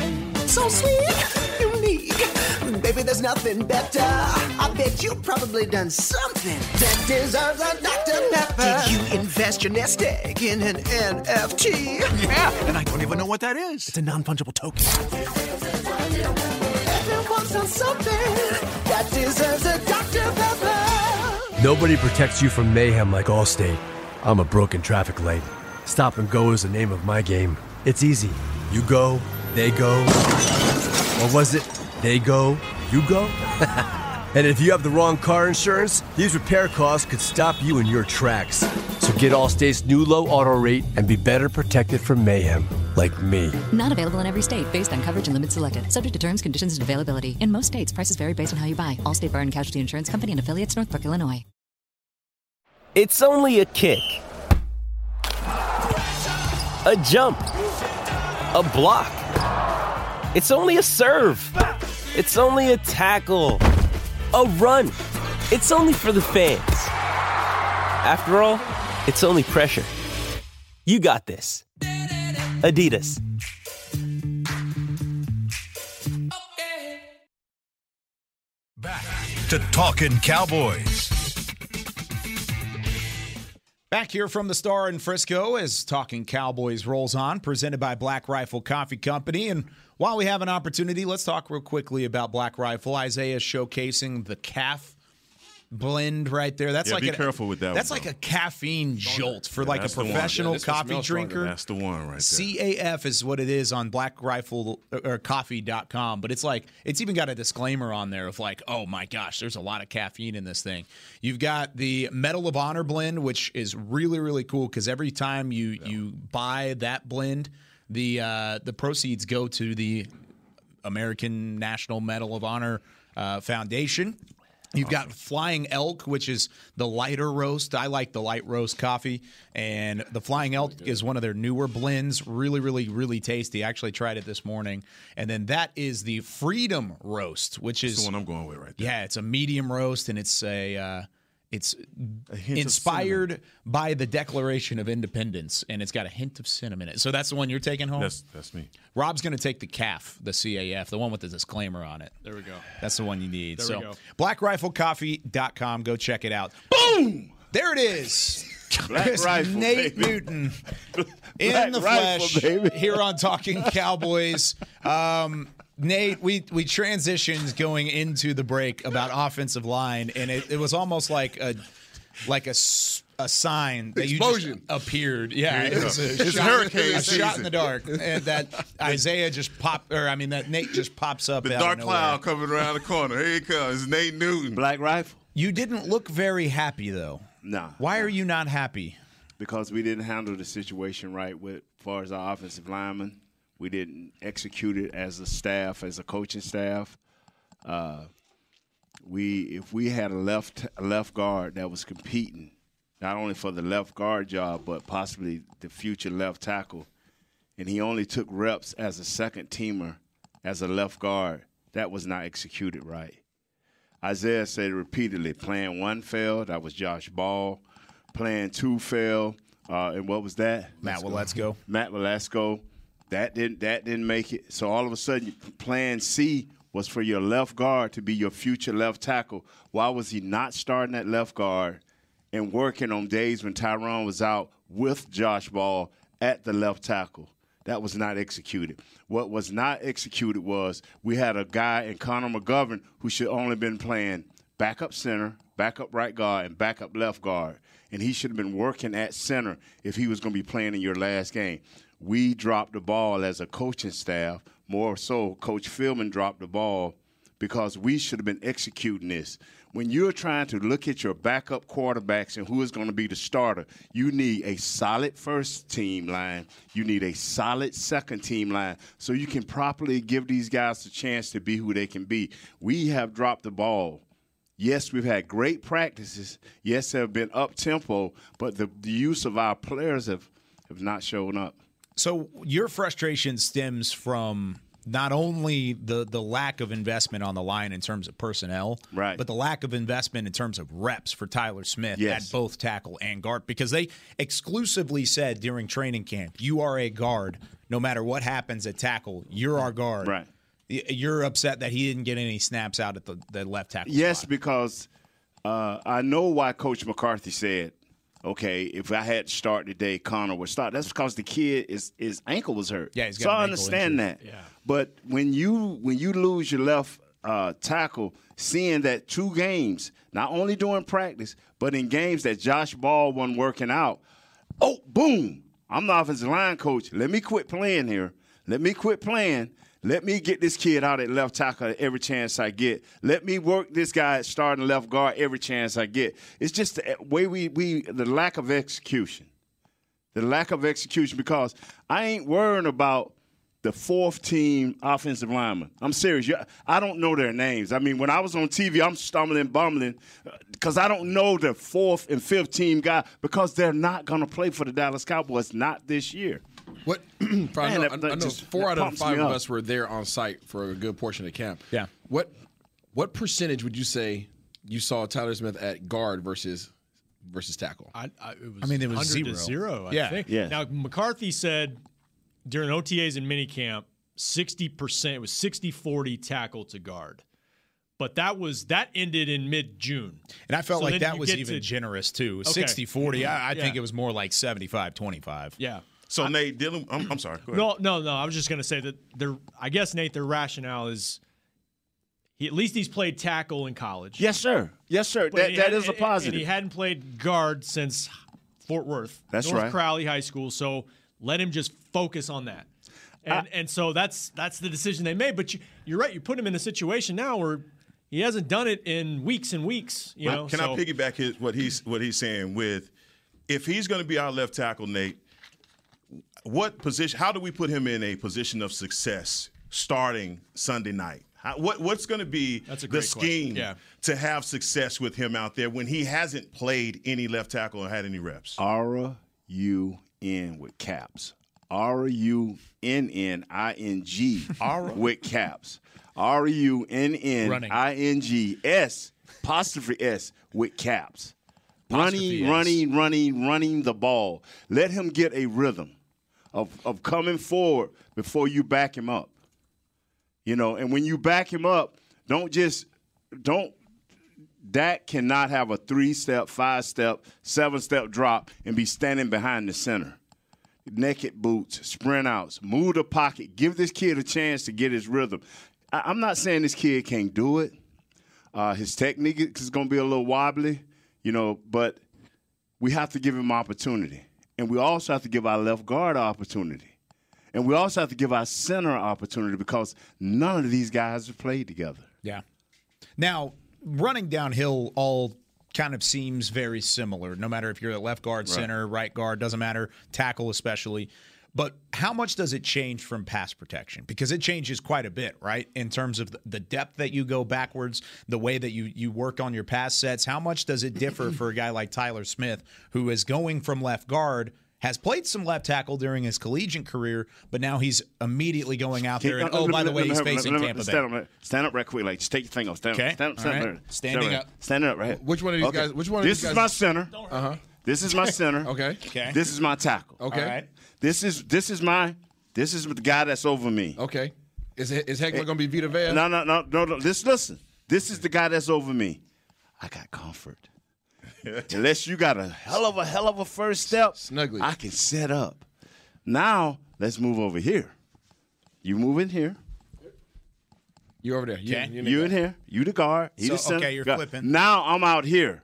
So sweet, unique. Baby, there's nothing better. I bet you've probably done something that deserves a Dr. Pepper. Did you invest your nest egg in an NFT? Yeah, and I don't even know what that is. It's a non fungible token. Everyone's done something that deserves a Dr. Pepper. Nobody protects you from mayhem like Allstate. I'm a broken traffic light. Stop and go is the name of my game. It's easy. You go, they go. Or was it they go, you go? and if you have the wrong car insurance, these repair costs could stop you in your tracks. So get Allstate's new low auto rate and be better protected from mayhem, like me. Not available in every state based on coverage and limits selected. Subject to terms, conditions, and availability. In most states, prices vary based on how you buy. Allstate Bar and Casualty Insurance Company and affiliates, Northbrook, Illinois. It's only a kick, a jump, a block. It's only a serve. It's only a tackle, a run. It's only for the fans. After all, it's only pressure. You got this. Adidas. Back to Talking Cowboys. Back here from the Star in Frisco as Talking Cowboys rolls on, presented by Black Rifle Coffee Company. And while we have an opportunity, let's talk real quickly about Black Rifle. Isaiah showcasing the CAF blend right there. That's Yeah, like be a, careful with that That's one, like a caffeine jolt for Yeah, like a that's the one. professional Yeah, coffee smells stronger. drinker. That's the one right there. CAF is what it is on Black Rifle or coffee.com, but it's like it's even got a disclaimer on there of like, oh my gosh, there's a lot of caffeine in this thing. You've got the Medal of Honor blend, which is really really cool because every time you you buy that blend, the uh, the proceeds go to the American National Medal of Honor uh, Foundation. You've got Flying Elk, which is the lighter roast. I like the light roast coffee. And the Flying Elk is one of their newer blends. Really, really, really tasty. I actually tried it this morning. And then that is the Freedom Roast, which is the one I'm going with right there. yeah, it's a medium roast, and it's a uh, it's inspired by the Declaration of Independence, and it's got a hint of cinnamon in it. So that's the one you're taking home. That's that's me. Rob's going to take the CAF, the CAF, the one with the disclaimer on it. There we go. That's the one you need. There so we go. blackriflecoffee.com. Go check it out. Boom! There it is. Black Rifle, Nate baby. Newton in Black the flesh baby. here on Talking Cowboys. Um, Nate, we we transitioned going into the break about offensive line, and it, it was almost like a like a, s- a sign that you Explosion. just appeared. Yeah, Here it was a It's shot, hurricane a shot in the dark, and that Isaiah just popped, or I mean that Nate just pops up. The out dark nowhere. cloud coming around the corner. Here he comes. Nate Newton. Black Rifle. You didn't look very happy though. Nah. Why are you not happy? Because we didn't handle the situation right with as far as our offensive linemen. We didn't execute it as a staff, as a coaching staff. Uh, we if we had a left a left guard that was competing, not only for the left guard job, but possibly the future left tackle, and he only took reps as a second teamer as a left guard, that was not executed right. Isaiah said repeatedly, plan one failed. That was Josh Ball. Plan two failed. Uh, and what was that? Matt Waletzko. Matt Velasco. That didn't that didn't make it. So all of a sudden, plan C was for your left guard to be your future left tackle. Why was he not starting at left guard and working on days when Tyrone was out with Josh Ball at the left tackle? That was not executed. What was not executed was we had a guy in Connor McGovern who should only been playing backup center, backup right guard, and backup left guard. And he should have been working at center if he was going to be playing in your last game. We dropped the ball as a coaching staff. More so, Coach Philbin dropped the ball because we should have been executing this. When you're trying to look at your backup quarterbacks and who is going to be the starter, you need a solid first team line. You need a solid second team line so you can properly give these guys a chance to be who they can be. We have dropped the ball. Yes, we've had great practices. Yes, there have been up tempo, but the, the use of our players have, have not shown up. So your frustration stems from not only the the lack of investment on the line in terms of personnel, Right. but the lack of investment in terms of reps for Tyler Smith Yes. at both tackle and guard because they exclusively said during training camp, "You are a guard. No matter what happens at tackle, you're our guard." Right. You're upset that he didn't get any snaps out at the, the left tackle. Yes, spot. because uh, I know why Coach McCarthy said, "Okay, if I had to start today, Connor would start." That's because the kid is his ankle was hurt. Yeah, he's got so I understand injury. that. Yeah. But when you when you lose your left uh, tackle, seeing that two games, not only during practice, but in games that Josh Ball wasn't working out. Oh, boom! I'm the offensive line coach. Let me quit playing here. Let me quit playing. Let me get this kid out at left tackle every chance I get. Let me work this guy at starting left guard every chance I get. It's just the way we, we the lack of execution. The lack of execution because I ain't worrying about the fourth team offensive lineman. I'm serious. I don't know their names. I mean, when I was on TV, I'm stumbling, bumbling uh, because I don't know the fourth and fifth team guy because they're not going to play for the Dallas Cowboys, not this year. What? I know, Man, I, that- I know just- four out of pumps five of us were there on site for a good portion of camp. Yeah. What what percentage would you say you saw Tyler Smith at guard versus versus tackle? I, I, it was I mean, it was 100 to zero. zero. I Yeah. think. Yeah. Now McCarthy said during OTAs and minicamp, sixty percent it was 60-40 tackle to guard. But that was that ended in mid June. And I felt So like that was even to- generous too. Okay. 60 40. I, I think it was more like 75 25. Yeah. So Nate, dealing. I'm, I'm sorry. Go ahead. No, no, no. I was just going to say that their. I guess Nate, their rationale is, he at least he's played tackle in college. Yes, sir. Yes, sir. But That, that had- is a positive. And he hadn't played guard since Fort Worth. That's North right. Crowley High School. So let him just focus on that. And and so that's that's the decision they made. But you, you're right. You put him in a situation now where he hasn't done it in weeks and weeks. You know. can so- I piggyback his, what he's what he's saying with if he's going to be our left tackle, Nate? What position? How do we put him in a position of success starting Sunday night? How, what what's going to be the scheme Yeah. to have success with him out there when he hasn't played any left tackle or had any reps? R U N with caps. R U N N I N G with caps. R U N N I N G S apostrophe S with caps. Apostrophe Running, S. running, running, running the ball. Let him get a rhythm of, of coming forward before you back him up. You know, and when you back him up, don't just don't Dak cannot have a three step, five step, seven step drop and be standing behind the center. Naked boots, sprint outs, move the pocket, give this kid a chance to get his rhythm. I, I'm not saying this kid can't do it. Uh, his technique is going to be a little wobbly, you know, but we have to give him opportunity. And we also have to give our left guard opportunity. And we also have to give our center opportunity because none of these guys have played together. Yeah. Now, running downhill all kind of seems very similar, no matter if you're at left guard, Right. center, right guard, doesn't matter, tackle especially. But how much does it change from pass protection? Because it changes quite a bit, right? In terms of the depth that you go backwards, the way that you you work on your pass sets. How much does it differ for a guy like Tyler Smith, who is going from left guard, has played some left tackle during his collegiate career, but now he's immediately going out there and oh, by the way, he's facing Tampa Bay. stand Up, stand up right quick, like just take your thing off. Stand, Okay. stand, All stand, right. right. Standing stand up. Right. Standing up, right. here. Which one of these Okay. guys- which one of this these is my center. Uh huh. This is my center. Okay. Okay. This is my tackle. Okay. All right. This is this is my this is the guy that's over me. Okay. Is is Heckler eh, going to be Vita Vea? No, no, no, no, no. This listen. This is the guy that's over me. I got comfort. Unless you got a hell of a hell of a first step, Snugly. I can set up. Now let's move over here. You move in here. You over there. You, Okay. you, You in here. You the guard. He So, the center. okay, you're Guard. flipping. Now I'm out here.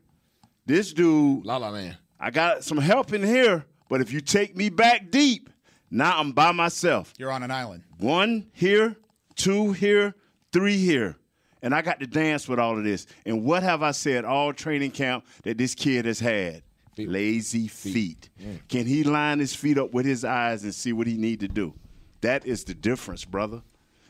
This dude. La La Land. I got some help in here, but if you take me back deep, now I'm by myself. You're on an island. One here, two here, three here. And I got to dance with all of this. And what have I said all training camp that this kid has had? Lazy feet. Can he line his feet up with his eyes and see what he need to do? That is the difference, brother.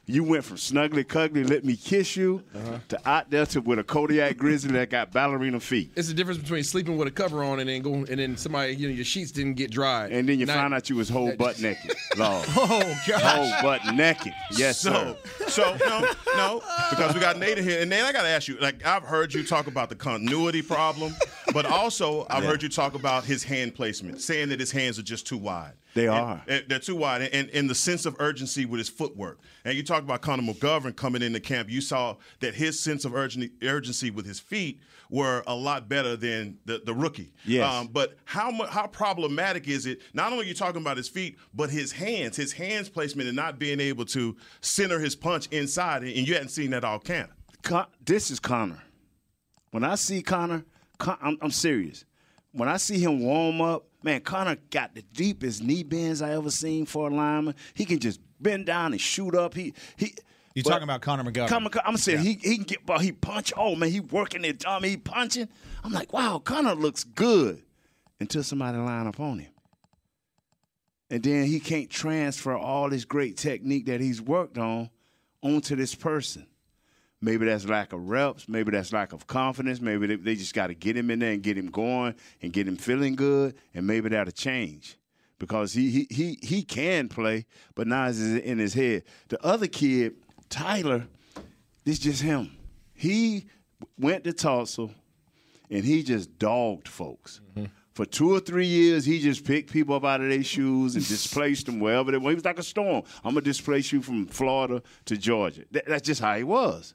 You went from snuggly cuggly, let me kiss you, uh-huh. to out there to with a Kodiak grizzly that got ballerina feet. It's the difference between sleeping with a cover on and then going and then somebody you know your sheets didn't get dry. And then you Now- find out you was whole butt naked. Lord. Oh gosh. Whole butt naked. Yes, so, sir. so no, no, because we got Nate here, and Nate, I got to ask you. Like I've heard you talk about the continuity problem, but also I've heard you talk about his hand placement, saying that his hands are just too wide. They are. and they're too wide, and, and the sense of urgency with his footwork. And you talked about Conor McGovern coming into camp. You saw that his sense of urgency, urgency with his feet were a lot better than the, the rookie. Yes. Um, but how mu- how problematic is it? Not only are you talking about his feet, but his hands, his hands placement, and not being able to center his punch inside. And you hadn't seen that all camp. Con- this is Connor. When I see Connor, Con- I'm, I'm serious. When I see him warm up, man, Connor got the deepest knee bends I ever seen for a lineman. He can just bend down and shoot up. He he. You talking about Connor McGovern? Connor, I'm saying Yeah. he he can get but he punch. Oh man, he working it. I mean, he punching. I'm like, wow, Connor looks good until somebody line up on him. And then he can't transfer all this great technique that he's worked on onto this person. Maybe that's lack of reps. Maybe that's lack of confidence. Maybe they, they just got to get him in there and get him going and get him feeling good. And maybe that'll change because he he he he can play, but now it's in his head. The other kid, Tyler, this just him. He went to Tulsa and he just dogged folks. Mm-hmm. For two or three years, he just picked people up out of their shoes and displaced them wherever they were. He was like a storm. I'm gonna displace you from Florida to Georgia. That- that's just how he was.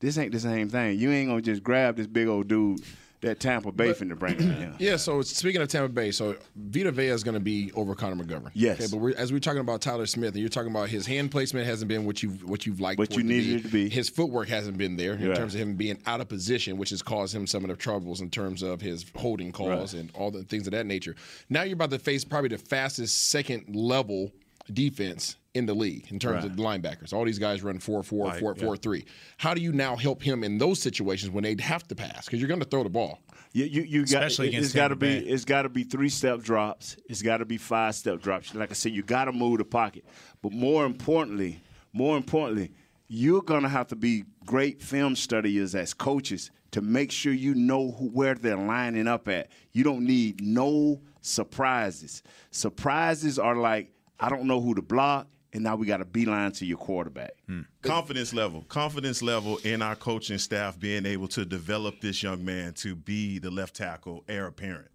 This ain't the same thing. You ain't gonna just grab this big old dude that Tampa Bay finna bring. Yeah, so speaking of Tampa Bay, so Vita Vea is going to be over Connor McGovern. Yes. Okay, but we're, as we're talking about Tyler Smith, and you're talking about his hand placement hasn't been what you've what you've liked, What you it to needed to be. His footwork hasn't been there in Right. terms of him being out of position, which has caused him some of the troubles in terms of his holding calls Right. and all the things of that nature. Now you're about to face probably the fastest second level defense in the league in terms Right. of linebackers. All these guys run 4 4, Right, 4 yeah. 4 3. How do you now help him in those situations when they have to pass? Because you're going to throw the ball. You, you, you got, Especially it- against it's got to be it's got to be three step drops. It's got to be five step drops. Like I said, you got to move the pocket. But more importantly, more importantly, you're gonna have to be great film studiers as coaches to make sure you know who, where they're lining up at. You don't need no surprises. Surprises are like I don't know who to block, and now we got a beeline to your quarterback. Hmm. confidence level confidence level in our coaching staff being able to develop this young man to be the left tackle heir apparent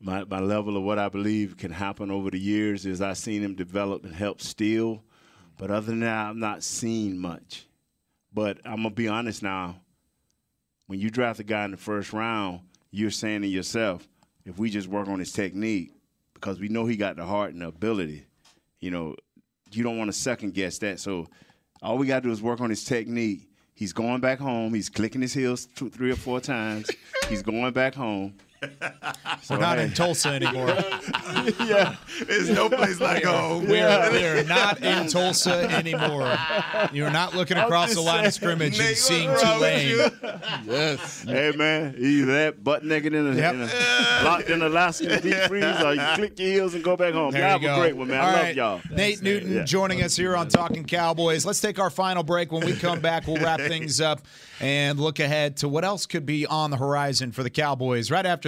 my, my level of what I believe can happen over the years is I've seen him develop and help steal. But other than that, I've not seen much. But I'm going to be honest now. When you draft a guy in the first round, you're saying to yourself, if we just work on his technique, because we know he got the heart and the ability, you know, you don't want to second guess that. So all we got to do is work on his technique. He's going back home. He's clicking his heels two, three or four times. He's going back home. We're not in Tulsa anymore. yeah. There's no place like home. We are, we are not in Tulsa anymore. You're not looking across the line of scrimmage and seeing what's wrong with Tulane. Yes. Hey man, either that butt naked in a, Yep. in a locked in Alaska deep freeze, or you click your heels and go back home. There y'all you have go. a great one, man. All I love y'all. Nate Newton Yeah. joining us here on Talking Cowboys. Let's take our final break. When we come back, we'll wrap things up and look ahead to what else could be on the horizon for the Cowboys right after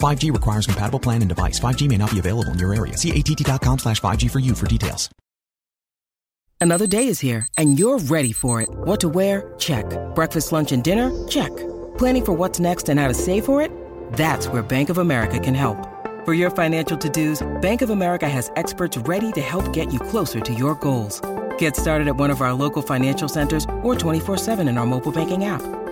5G requires compatible plan and device. 5G may not be available in your area. See att.com slash 5G for you for details. Another day is here, and you're ready for it. What to wear? Check. Breakfast, lunch, and dinner? Check. Planning for what's next and how to save for it? That's where Bank of America can help. For your financial to-dos, Bank of America has experts ready to help get you closer to your goals. Get started at one of our local financial centers or 24-7 in our mobile banking app.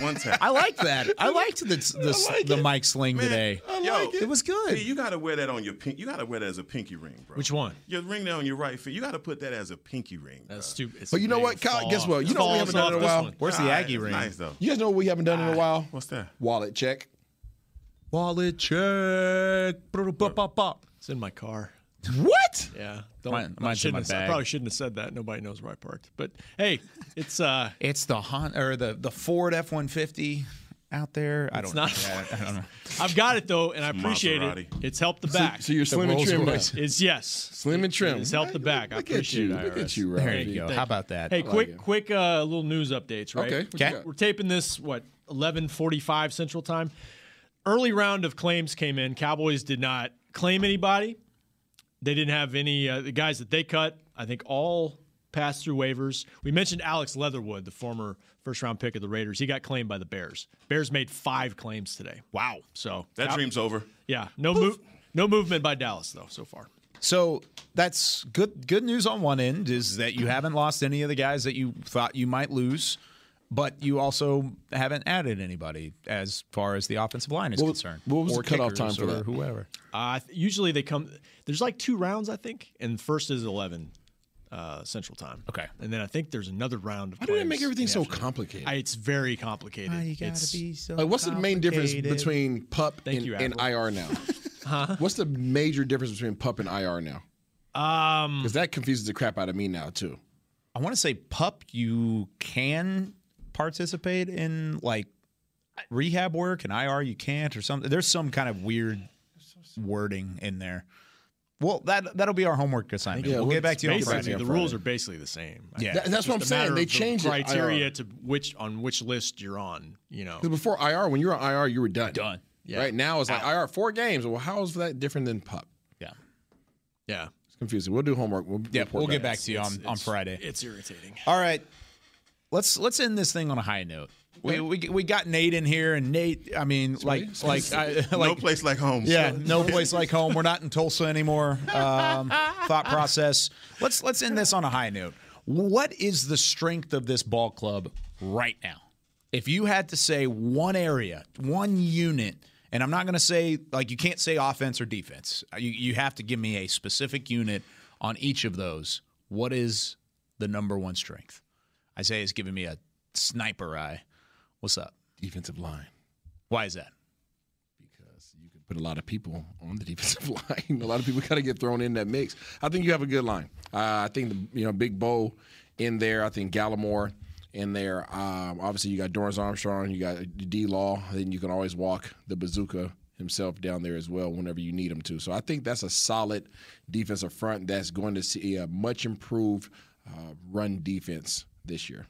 One tap. I like that. I liked the the, like the it. mic sling today. I Yo, it. it was good. Hey, you got to wear that on your pink. You got to wear that as a pinky ring, bro. Which one? Your ring there on your right foot. You got to put that as a pinky ring. That's stupid. But you know what, Kyle? Guess what? You know what we haven't done in a while. Where's the Aggie ring? Nice though. You guys know what we haven't done in a while? What's that? Wallet check. Wallet check. It's in my car. What? Yeah. Don't, Mine- I mine's in my shouldn't have- I probably shouldn't have said that. Nobody knows where I parked. But hey, it's uh It's the Hon or the the Ford F one fifty out there. I don't, not, know. I don't know. I've got it though, and I appreciate Maserati. it. It's helped the back. so you're slim and trim now. Royce. It's yes. Slim and trim. It's helped the back. I Look at appreciate you. it. Look at you, Rob. There you go. thank How about that? Hey, I like quick, it. quick uh, little news updates, right? Okay, what you got? We're taping this what 11:45 Central Time. Early round of claims came in. Cowboys did not claim anybody. They didn't have any uh, the guys that they cut. I think all passed through waivers. We mentioned Alex Leatherwood, the former first round pick of the Raiders. He got claimed by the Bears. Bears made five claims today. Wow. So That dream's over. Yeah. No move. No movement by Dallas though so far. So that's good. Good news on one end is that you haven't lost any of the guys that you thought you might lose, but you also haven't added anybody as far as the offensive line is What- concerned. what was or the cutoff time for or that? Whoever. Uh, usually they come. There's like two rounds, I think, and first is eleven uh, Central Time. Okay, and then I think there's another round. Of Why do they make everything so afternoon. complicated? I, it's very complicated. Why you gotta It's- be so Like, what's the main difference between pup Thank and, you, and IR now? Huh? What's the major difference between pup and IR now? Um, Because that confuses the crap out of me now too. I want to say pup. You can participate in like rehab work, and IR you can't, or something. There's some kind of weird wording in there. Well, that that'll be our homework assignment. Yeah, we'll get back to you on basically, Friday. the rules are basically the same. Yeah. That- that's what I'm saying. They of the criteria IR. to which on which list you're on. You know, Because before IR, when you were on IR, you were done. Done. Yeah. Right now it's like IR four games. Well, how is that different than pup? Yeah. yeah, It's confusing. We'll do homework. We'll Yeah, we'll get back. back to you on, It's- on Friday. It's irritating. All right, let's let's end this thing on a high note. We, we, we got Nate in here, and Nate, I mean, like like I, no place like home. yeah, no place like home. We're not in Tulsa anymore. Um, thought process. Let's let's end this on a high note. What is the strength of this ball club right now? If you had to say one area, one unit, and I'm not going to say like you can't say offense or defense. You you have to give me a specific unit on each of those. What is the number one strength? Isaiah's giving me a sniper eye. What's up? Defensive line. Why is that? Because you can put a lot of people on the defensive line. a lot of people got to get thrown in that mix. I think you have a good line. Uh, I think the you know Big Bo in there. I think Gallimore in there. Um, obviously, you got Dorance Armstrong. You got D Law. Then you can always walk the bazooka himself down there as well whenever you need him to. So I think that's a solid defensive front that's going to see a much improved uh, run defense this year.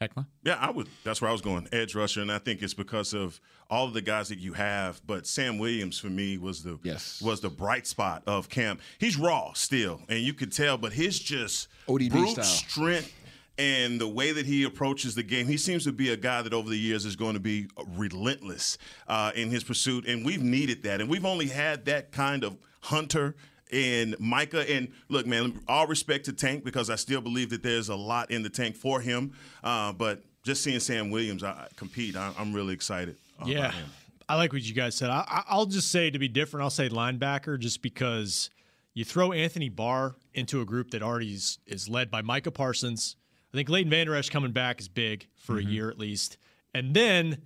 Heckma? Yeah, I would. That's where I was going, edge rusher, and I think it's because of all of the guys that you have. But Sam Williams for me was the yes. was the bright spot of camp. He's raw still, and you could tell, but his just ODB brute style. strength and the way that he approaches the game, he seems to be a guy that over the years is going to be relentless uh, in his pursuit, and we've needed that, and we've only had that kind of hunter and Micah. And look, man, all respect to Tank because I still believe that there's a lot in the tank for him. Uh, but just seeing Sam Williams I, compete, I, I'm really excited. Yeah. him. I like what you guys said. I, I'll just say to be different, I'll say linebacker just because you throw Anthony Barr into a group that already is, is led by Micah Parsons. I think Leighton Vander Esch coming back is big for a year at least. And then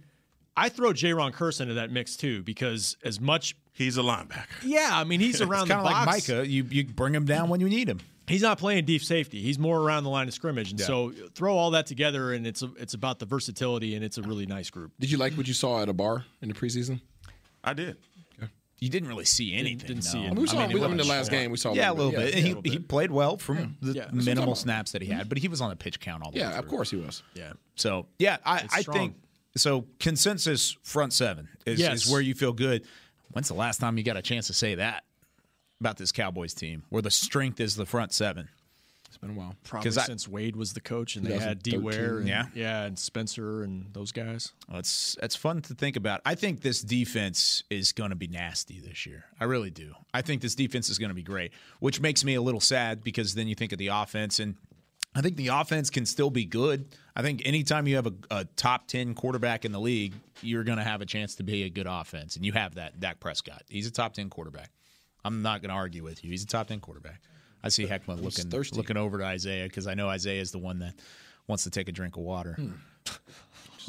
I throw Jayron Kearse into that mix too because as much he's a linebacker. Yeah, I mean he's around it's the kind of box. like Micah. You you bring him down when you need him. He's not playing deep safety. He's more around the line of scrimmage, and Yeah. so throw all that together, and it's a, it's about the versatility, and it's a really nice group. Did you like what you saw at a bar in the preseason? I did. You didn't really see anything. didn't see no. it. I mean, we saw I mean, we, it I mean, the last game we saw. Yeah, a little bit. Yeah, he, little he played well from the Yeah. That's what I'm minimal snaps that he had, but he was on the pitch count all the way. Yeah, of course he was. Yeah. So yeah, I, I think so. Consensus front seven is, Yes. is where you feel good. When's the last time you got a chance to say that about this Cowboys team, where the strength is the front seven? It's been a while. Probably 'Cause I- since Wade was the coach, and they had D. Ware, and, Yeah. yeah, and Spencer and those guys. Well, it's it's fun to think about. I think this defense is going to be nasty this year. I really do. I think this defense is going to be great, which makes me a little sad because then you think of the offense, and I think the offense can still be good. I think anytime you have a, a top ten quarterback in the league, you're going to have a chance to be a good offense, and you have that. Dak Prescott, he's a top ten quarterback. I'm not going to argue with you. He's a top ten quarterback. I see Heckman looking thirsty. looking over to Isaiah because I know Isaiah is the one that wants to take a drink of water. Hmm.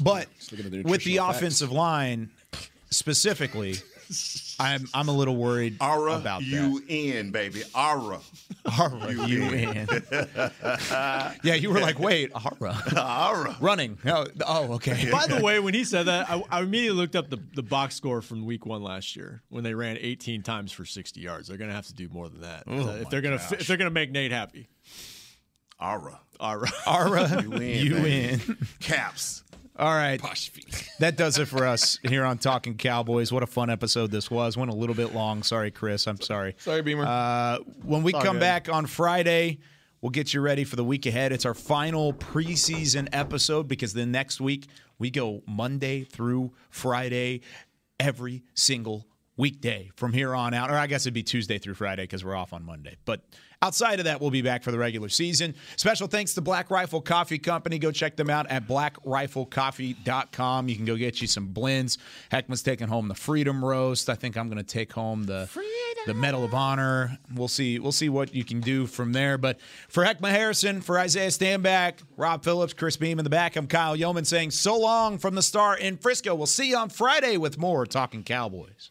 But the with the facts. offensive line specifically, I'm I'm a little worried Aura about you in, baby. Aura. that. Aura, you in. yeah, you were like, wait, Aura. Aura. Running. Oh, oh, okay. By the way, when he said that, I, I immediately looked up the, the box score from Week One last year when they ran 18 times for 60 yards. They're going to have to do more than that Oh uh, if they're going to if they're going to make Nate happy. Aura. All right. Aura, You in, you baby. in. Caps. All right. That does it for us here on Talking Cowboys. What a fun episode this was. Went a little bit long. Sorry, Chris. I'm sorry. Sorry, Beamer. Uh, when we come good. back on Friday, we'll get you ready for the week ahead. It's our final preseason episode because then next week we go Monday through Friday every single weekday from here on out. Or I guess it'd be Tuesday through Friday because we're off on Monday. But outside of that, we'll be back for the regular season. Special thanks to Black Rifle Coffee Company. Go check them out at blackriflecoffee.com. You can go get you some blends. Heckman's taking home the Freedom Roast. I think I'm going to take home the the Medal of Honor. We'll see. We'll see what you can do from there. But for Heckman Harrison, for Isaiah Stanback, Rob Phillips, Chris Beam in the back, I'm Kyle Youmans saying so long from the star in Frisco. We'll see you on Friday with more Talking Cowboys.